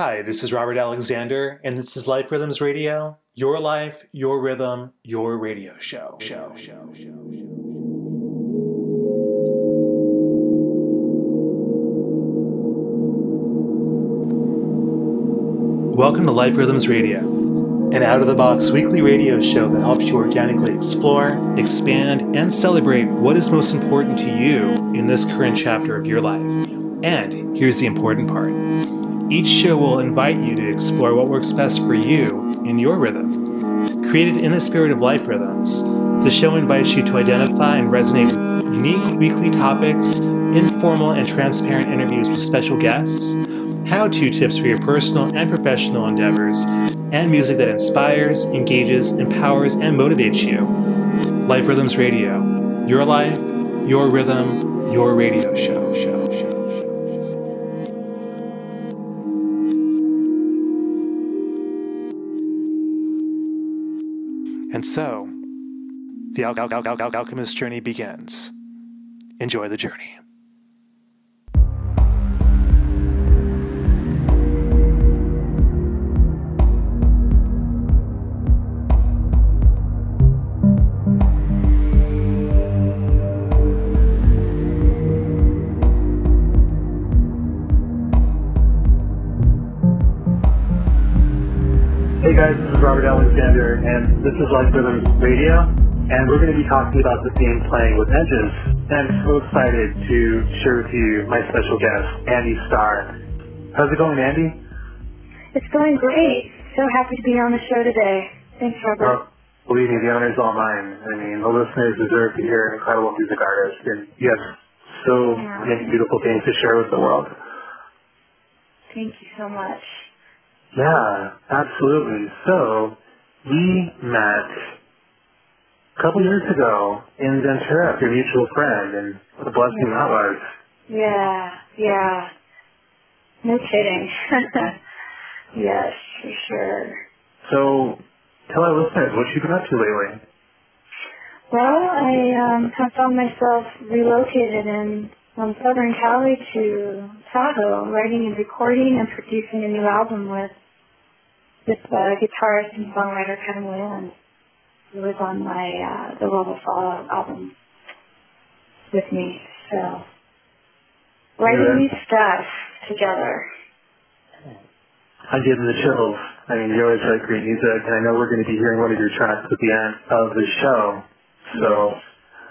Hi, this is Robert Alexander, and this is Life Rhythms Radio. Your life, your rhythm, your radio show. Show, show, show, show. Welcome to Life Rhythms Radio, an out of the box weekly radio show that helps you organically explore, expand, and celebrate what is most important to you in this current chapter of your life. And here's the important part each show will invite you to explore what works best for you in your rhythm. Created in the spirit of life rhythms, the show invites you to identify and resonate with unique weekly topics, informal and transparent interviews with special guests, how to tips for your personal and professional endeavors, and music that inspires, engages, empowers, and motivates you. Life Rhythms Radio, your life, your rhythm, your radio show. show, And so, the al- al- al- al- alchemist journey begins. Enjoy the journey. Hey guys, this is Robert Alexander, and this is Life Rhythms Radio, and we're going to be talking about the theme playing with Edges. And I'm so excited to share with you my special guest, Andi Starr. How's it going, Andi? It's going great. So happy to be on the show today. Thanks, Robert. Well, believe me, the honor is all mine. I mean, the listeners deserve to hear an incredible music artist, and you have so many beautiful things to share with the world. Thank you so much. Yeah, absolutely. So, we met a couple years ago in Ventura, your mutual friend, and what a blessing that was. Yeah, yeah. No kidding. yes, for sure. So, tell our listeners what you've been up to lately. Well, I um, have found myself relocated in from Southern Cali to Tahoe, writing and recording and producing a new album with this uh, guitarist and songwriter Kevin Whalen, who was on my uh, the Love of Fall album with me. So writing new stuff together. I'm getting the chills. I mean, you always write great music, and I know we're going to be hearing one of your tracks at the end of the show. So,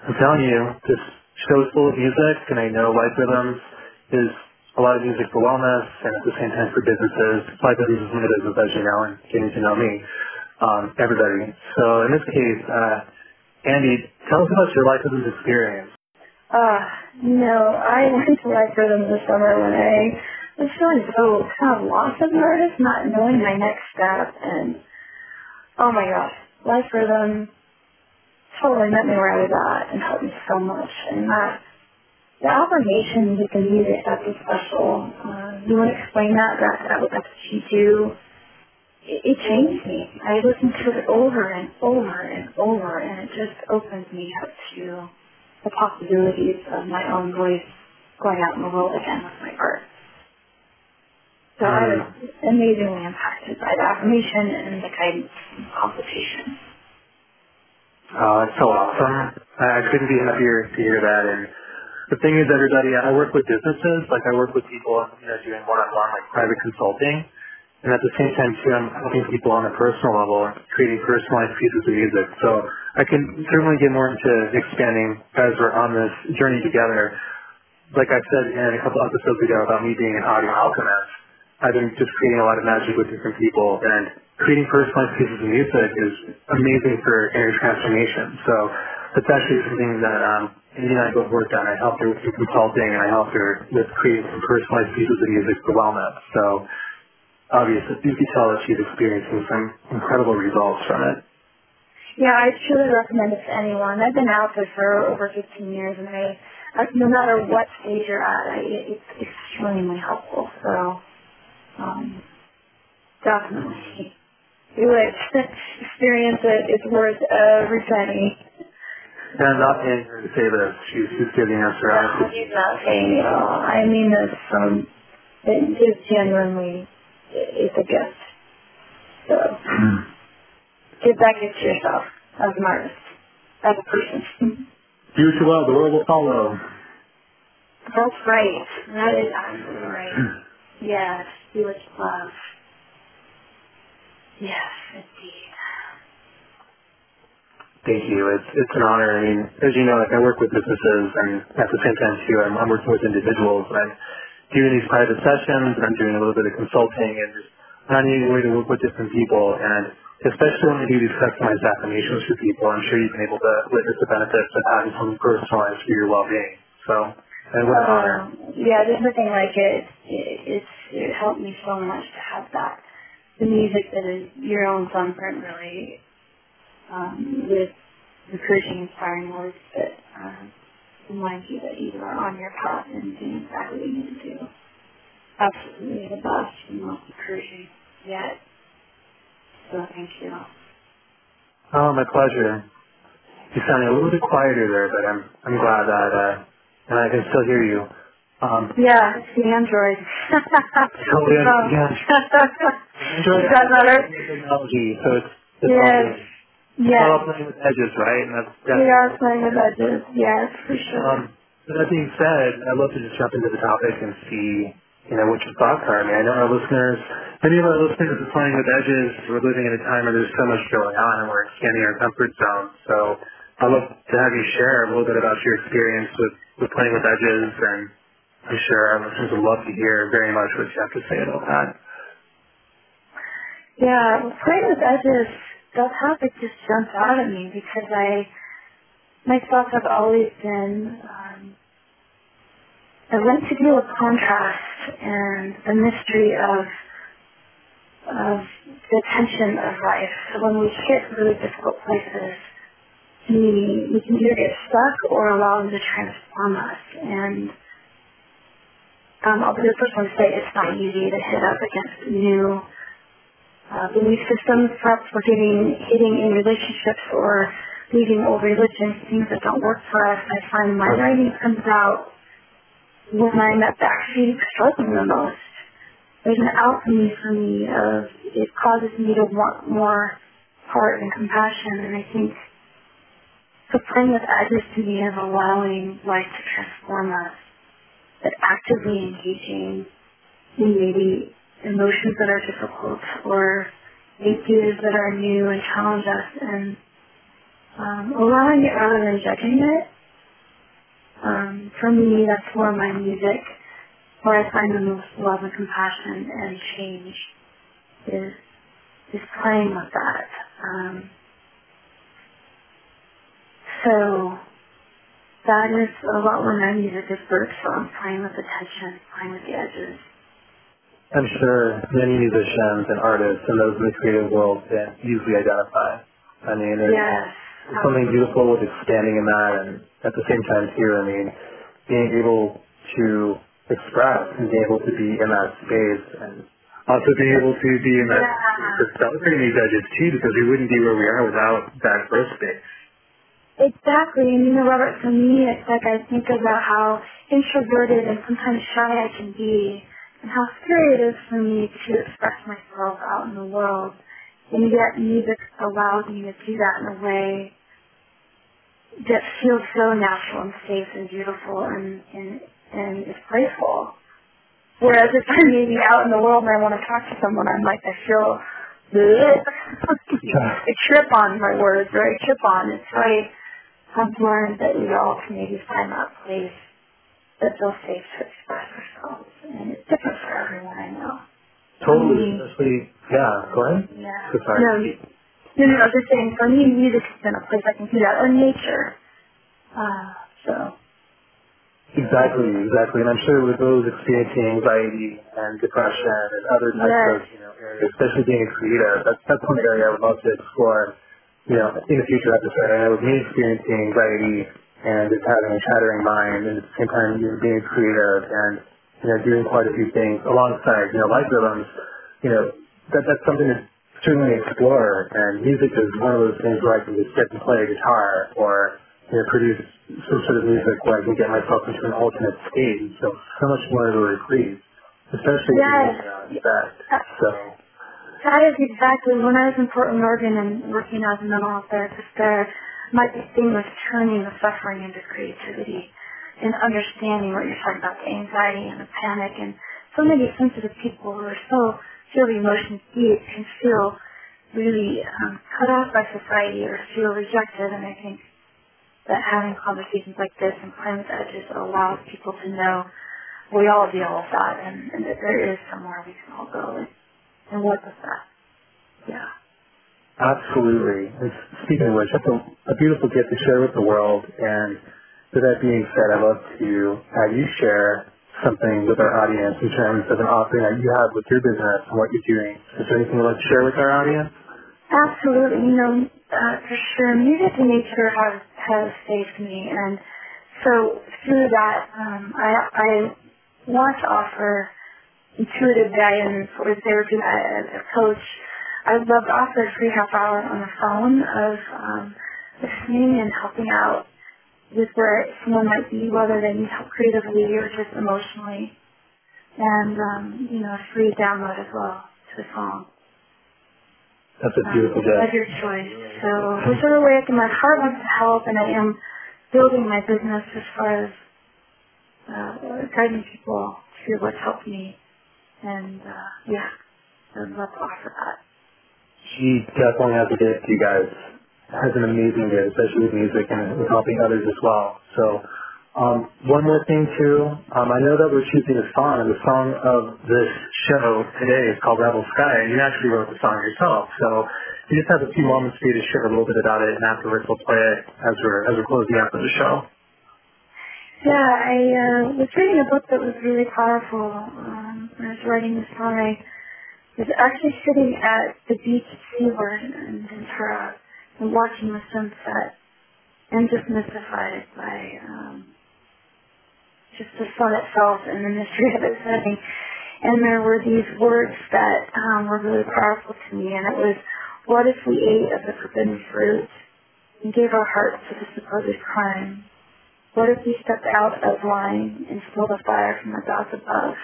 I'm telling you, this show is full of music, and I know Life Rhythms is a lot of music for wellness, and at the same time for businesses. Life Rhythms is my business, as you know, and getting to know me, um, everybody. So, in this case, uh, Andi, tell us about your Life Rhythms experience. Uh, know, I went to Life Rhythm this summer when I was feeling so kind of lost as an artist, not knowing my next step, and oh my gosh, Life Rhythm totally met me where I was at and helped me so much. And that the affirmation you can use it that's so special. Uh, you want to explain that? That that what that's what you do. It, it changed me. I listened to it over and over and over, and it just opened me up to the possibilities of my own voice going out in the world again with my art. So I was amazingly impacted by the affirmation and the guidance and consultation. Oh, that's so awesome. I couldn't be happier to hear that. And the thing is, everybody, I work with businesses. Like I work with people, you know, doing one-on-one, like private consulting. And at the same time, too, I'm helping people on a personal level, creating personalized pieces of music. So I can certainly get more into expanding as we're on this journey together. Like I said in a couple episodes ago about me being an audio alchemist, I've been just creating a lot of magic with different people, and creating personalized pieces of music is amazing for inner transformation. So that's actually something that um, Andi and I both worked on. I helped her with consulting, and I helped her with creating some personalized pieces of music for wellness. So obviously, you can tell that she's experiencing some incredible results from it. Yeah, I truly recommend it to anyone. I've been out there for over 15 years, and I, I no matter what stage you're at, I, it, it's extremely helpful. So, um, definitely it. Experience it. It's worth every penny. And I'm not paying her to say this. She's, she's giving us her No, own. He's not saying it at all. I mean this from, it is genuinely, it's a gift. So hmm. give that gift to yourself as an artist, as a person. Do you love, the world will follow. That's right. That is absolutely right. Yes, do what you love. Yes, indeed. Thank you. It's it's an honor. I mean, as you know, like I work with businesses, and at the same time too, I'm, I'm working with individuals. I'm doing these private sessions. I'm doing a little bit of consulting, and just finding a way to work with different people. And especially when we do these customized affirmations for people, I'm sure you've been able to witness the benefits of having something personalized for your well-being. So, and what an honor. Um, yeah, there's nothing like it. it. It's it helped me so much to have that. The music that is your own thumbprint really um, with encouraging, inspiring words that um, remind you that you are on your path and doing exactly what you need to do. Absolutely the best and most encouraging yet. So thank you. Oh, my pleasure. You sounded a little bit quieter there, but I'm I'm glad that uh, and I can still hear you. Um, Yeah, it's the Android. Totally understand. Android Is that better? technology, so it's it's Yes. all good. It's Yes. all playing with edges, right? And that's, that's We are playing with edges. Yes, for sure. Um, so that being said, I'd love to just jump into the topic and see, you know, what your thoughts are. I mean, I know our listeners, many of our listeners are playing with edges. We're living in a time where there's so much going on and we're expanding our comfort zone. So I'd love to have you share a little bit about your experience with, with playing with edges and I'm sure our listeners would love to hear very much what you have to say about that. Yeah, well, playing with edges, that topic just jumped out at me because I, myself have always been, um, I went to do a contrast and the mystery of, of the tension of life. So when we hit really difficult places, we, we can either get stuck or allow them to transform us. And um, I'll be the first one to say it's not easy to hit up against new uh, belief systems, perhaps we're getting hitting in relationships or leaving old religions, things that don't work for us. I find my writing comes out when I'm at backseat struggling the most. There's an alchemy for me of it causes me to want more heart and compassion, and I think so playing with edges to me is allowing life to transform us, but actively engaging in maybe emotions that are difficult or ideas that are new and challenge us and um, allowing it rather than judging it. Um, for me, that's where my music, where I find the most love and compassion and change is is playing with that. Um, so that is a lot where my music is birthed from, playing with the tension, playing with the edges. I'm sure many musicians and artists and those in the creative world can easily identify. I mean, there's Yes. something beautiful with expanding in that, and at the same time, too, I mean, being able to express and being able to be in that space, and also being able to be in that Yeah. celebrating these edges too, because we wouldn't be where we are without that growth space. Exactly. And you know, Robert, for me, it's like I think about how introverted and sometimes shy I can be and how scary it is for me to express myself out in the world. And yet music allows me to do that in a way that feels so natural and safe and beautiful and, and, and is playful. Whereas if I'm maybe out in the world and I want to talk to someone, I'm like, I feel, I trip on my words or I trip on. It's like, I've learned that we all can maybe find that place that feels safe to express ourselves. And it's different for everyone I know. Totally, Mhm. especially, yeah, go ahead. Yeah. So sorry. No, you- no, no, I was just saying, for me, music has been a place I can do that, or nature. Uh, so, Exactly, exactly. And I'm sure with those experiencing anxiety and depression and other types Yes. of, you know, areas, especially being a creative, that's, that's one area I would love to explore, you know, in a future episode. I know with me experiencing anxiety and just having a chattering mind and at the same time you know, being creative and, you know, doing quite a few things alongside, you know, life rhythms, you know, that, that's something to certainly explore. And music is one of those things where I can just sit and play a guitar or, you know, produce some sort of music where I can get myself into an alternate state feel so much more a retreat. especially yes. in that. So. That is exactly when I was in Portland, Oregon, and working as a mental health therapist there. My big thing was turning the suffering into creativity and understanding what you're talking about, the anxiety and the panic, and so many sensitive people who are so feel the emotions deep can feel really um, cut off by society or feel rejected. And I think that having conversations like this and playing with edges allows people to know we all deal with that and, and that there is somewhere we can all go and, and work with that. Yeah. Absolutely. And speaking of which, that's a, a beautiful gift to share with the world. And with that being said, I'd love to have you share something with our audience in terms of an offering that you have with your business and what you're doing. Is there anything you'd like to share with our audience? Absolutely. You know, uh, for sure, music and nature has, has saved me. And so through that, um, I, I want to offer intuitive guidance or therapy as a coach. I would love to offer a free half hour on the phone of um, listening and helping out with where someone might be, whether they need help creatively or just emotionally. And, um, you know, a free download as well to the song. That's a beautiful um, Of your choice. So whichever way I can, my heart wants to help, and I am building my business as far as uh, guiding people to what's helped me. And, uh, yeah, I'd love to offer that. She definitely has a gift, you guys has an amazing gift, especially with music and with helping others as well. So um, one more thing too, um, I know that we're choosing a song, and the song of this show today is called Rebel Sky, and you actually wrote the song yourself. So you just have a few moments for you to share a little bit about it, and afterwards we'll play it as we're as we're closing out the show. Yeah, I uh, was reading a book that was really powerful. Um, was writing this song, I was actually sitting at the beach at Seaward in Ventura and watching the sunset and just mystified by um, just the sun itself and the mystery of its setting. And there were these words that um, were really powerful to me, and it was, what if we ate of the forbidden fruit and gave our hearts to the supposed crime? What if we stepped out of line and stole the fire from the gods above?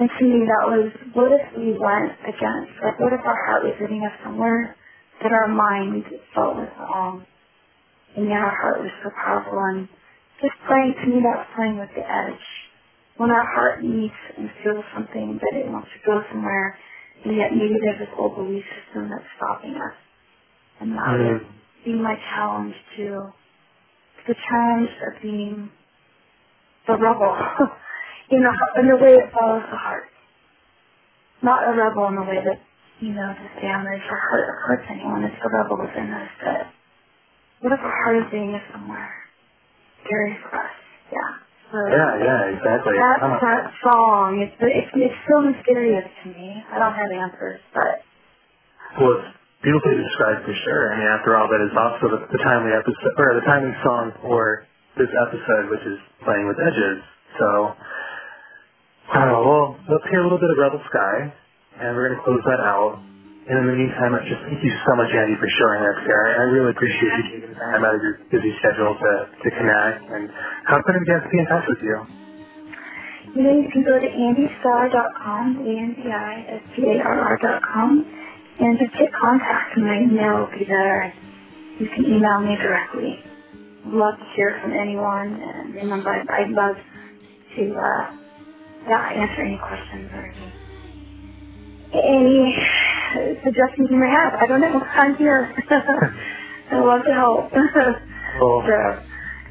And to me that was, what if we went against, like what if our heart was leading us somewhere that our mind felt was wrong. And yet our heart was so powerful and just playing to me that's playing with the edge. When our heart meets and feels something that it wants to go somewhere and yet maybe there's this old belief system that's stopping us. And that mm-hmm. would be my challenge to the challenge of being the rebel in, a, in the way that follows the heart. Not a rebel in the way that you know, to damage or hurt or hurt anyone. It's the rebel within us that what if our heart is being somewhere? Scary for us. Yeah. So yeah, yeah, exactly. That that song, it's it's it's so mysterious to me. I don't have answers, but well, it's beautifully described for sure. I mean, after all, that is also the, the timely episode or the timely song for this episode, which is playing with edges. So, uh, well, let's hear a little bit of Rebel Sky and we're going to close that out. And in the meantime, just thank you so much, Andi, for showing up here. I really appreciate you taking the time out of your busy schedule to, to connect. And how can guests be in touch with you? You know, you can go to andistarr.com, A-N-D-I-S-T-A-R-R.com, and just hit contact. My email will be there. You can email me directly. I'd love to hear from anyone. And remember, I'd love to uh, yeah, answer any questions or anything any suggestions you may have. I don't know. I'm here. I love to help. well, oh, so.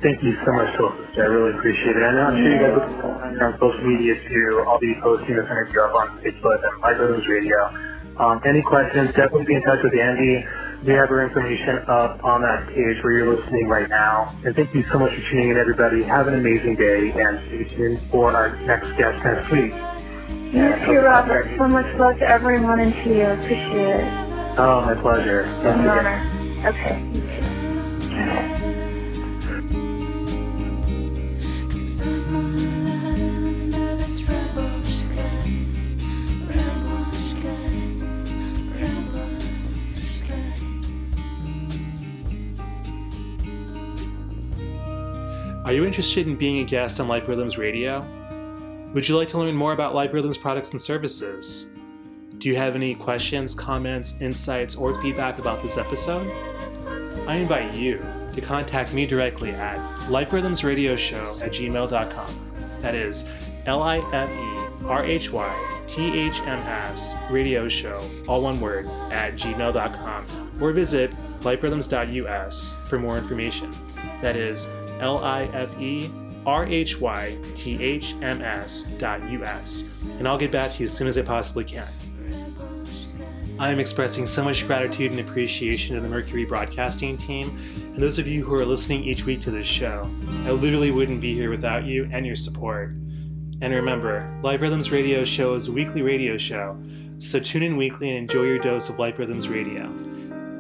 thank you so much, Soul I really appreciate it. I know I'm sure you guys are on social media too. I'll be posting this interview up on Facebook and My Rhythms Radio. Um, any questions, definitely be in touch with Andi. We have her information up on that page where you're listening right now. And thank you so much for tuning in, everybody. Have an amazing day, and stay tuned for our next guest next week. You too, Robert. So much love to everyone and to you. Appreciate it. Oh, my pleasure. It's an honor. Okay. Are you interested in being a guest on Life Rhythms Radio? Would you like to learn more about Life Rhythms products and services? Do you have any questions, comments, insights, or feedback about this episode? I invite you to contact me directly at liferhythmsradioshow at gmail.com. That is L I F E R H Y T H M S radio show, all one word, at gmail.com, or visit liferhythms.us for more information. That is L I F E R H Y T H M S dot US, and I'll get back to you as soon as I possibly can. I am expressing so much gratitude and appreciation to the Mercury Broadcasting team and those of you who are listening each week to this show. I literally wouldn't be here without you and your support. And remember, Life Rhythms Radio Show is a weekly radio show, so tune in weekly and enjoy your dose of Life Rhythms Radio.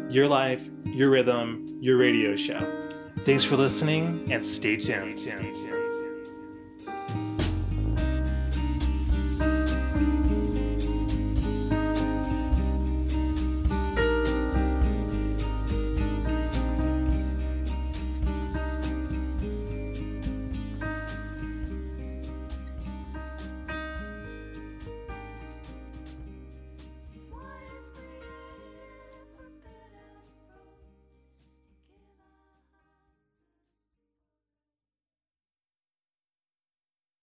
Your life, your rhythm, your radio show. Thanks for listening and stay tuned. Stay tuned.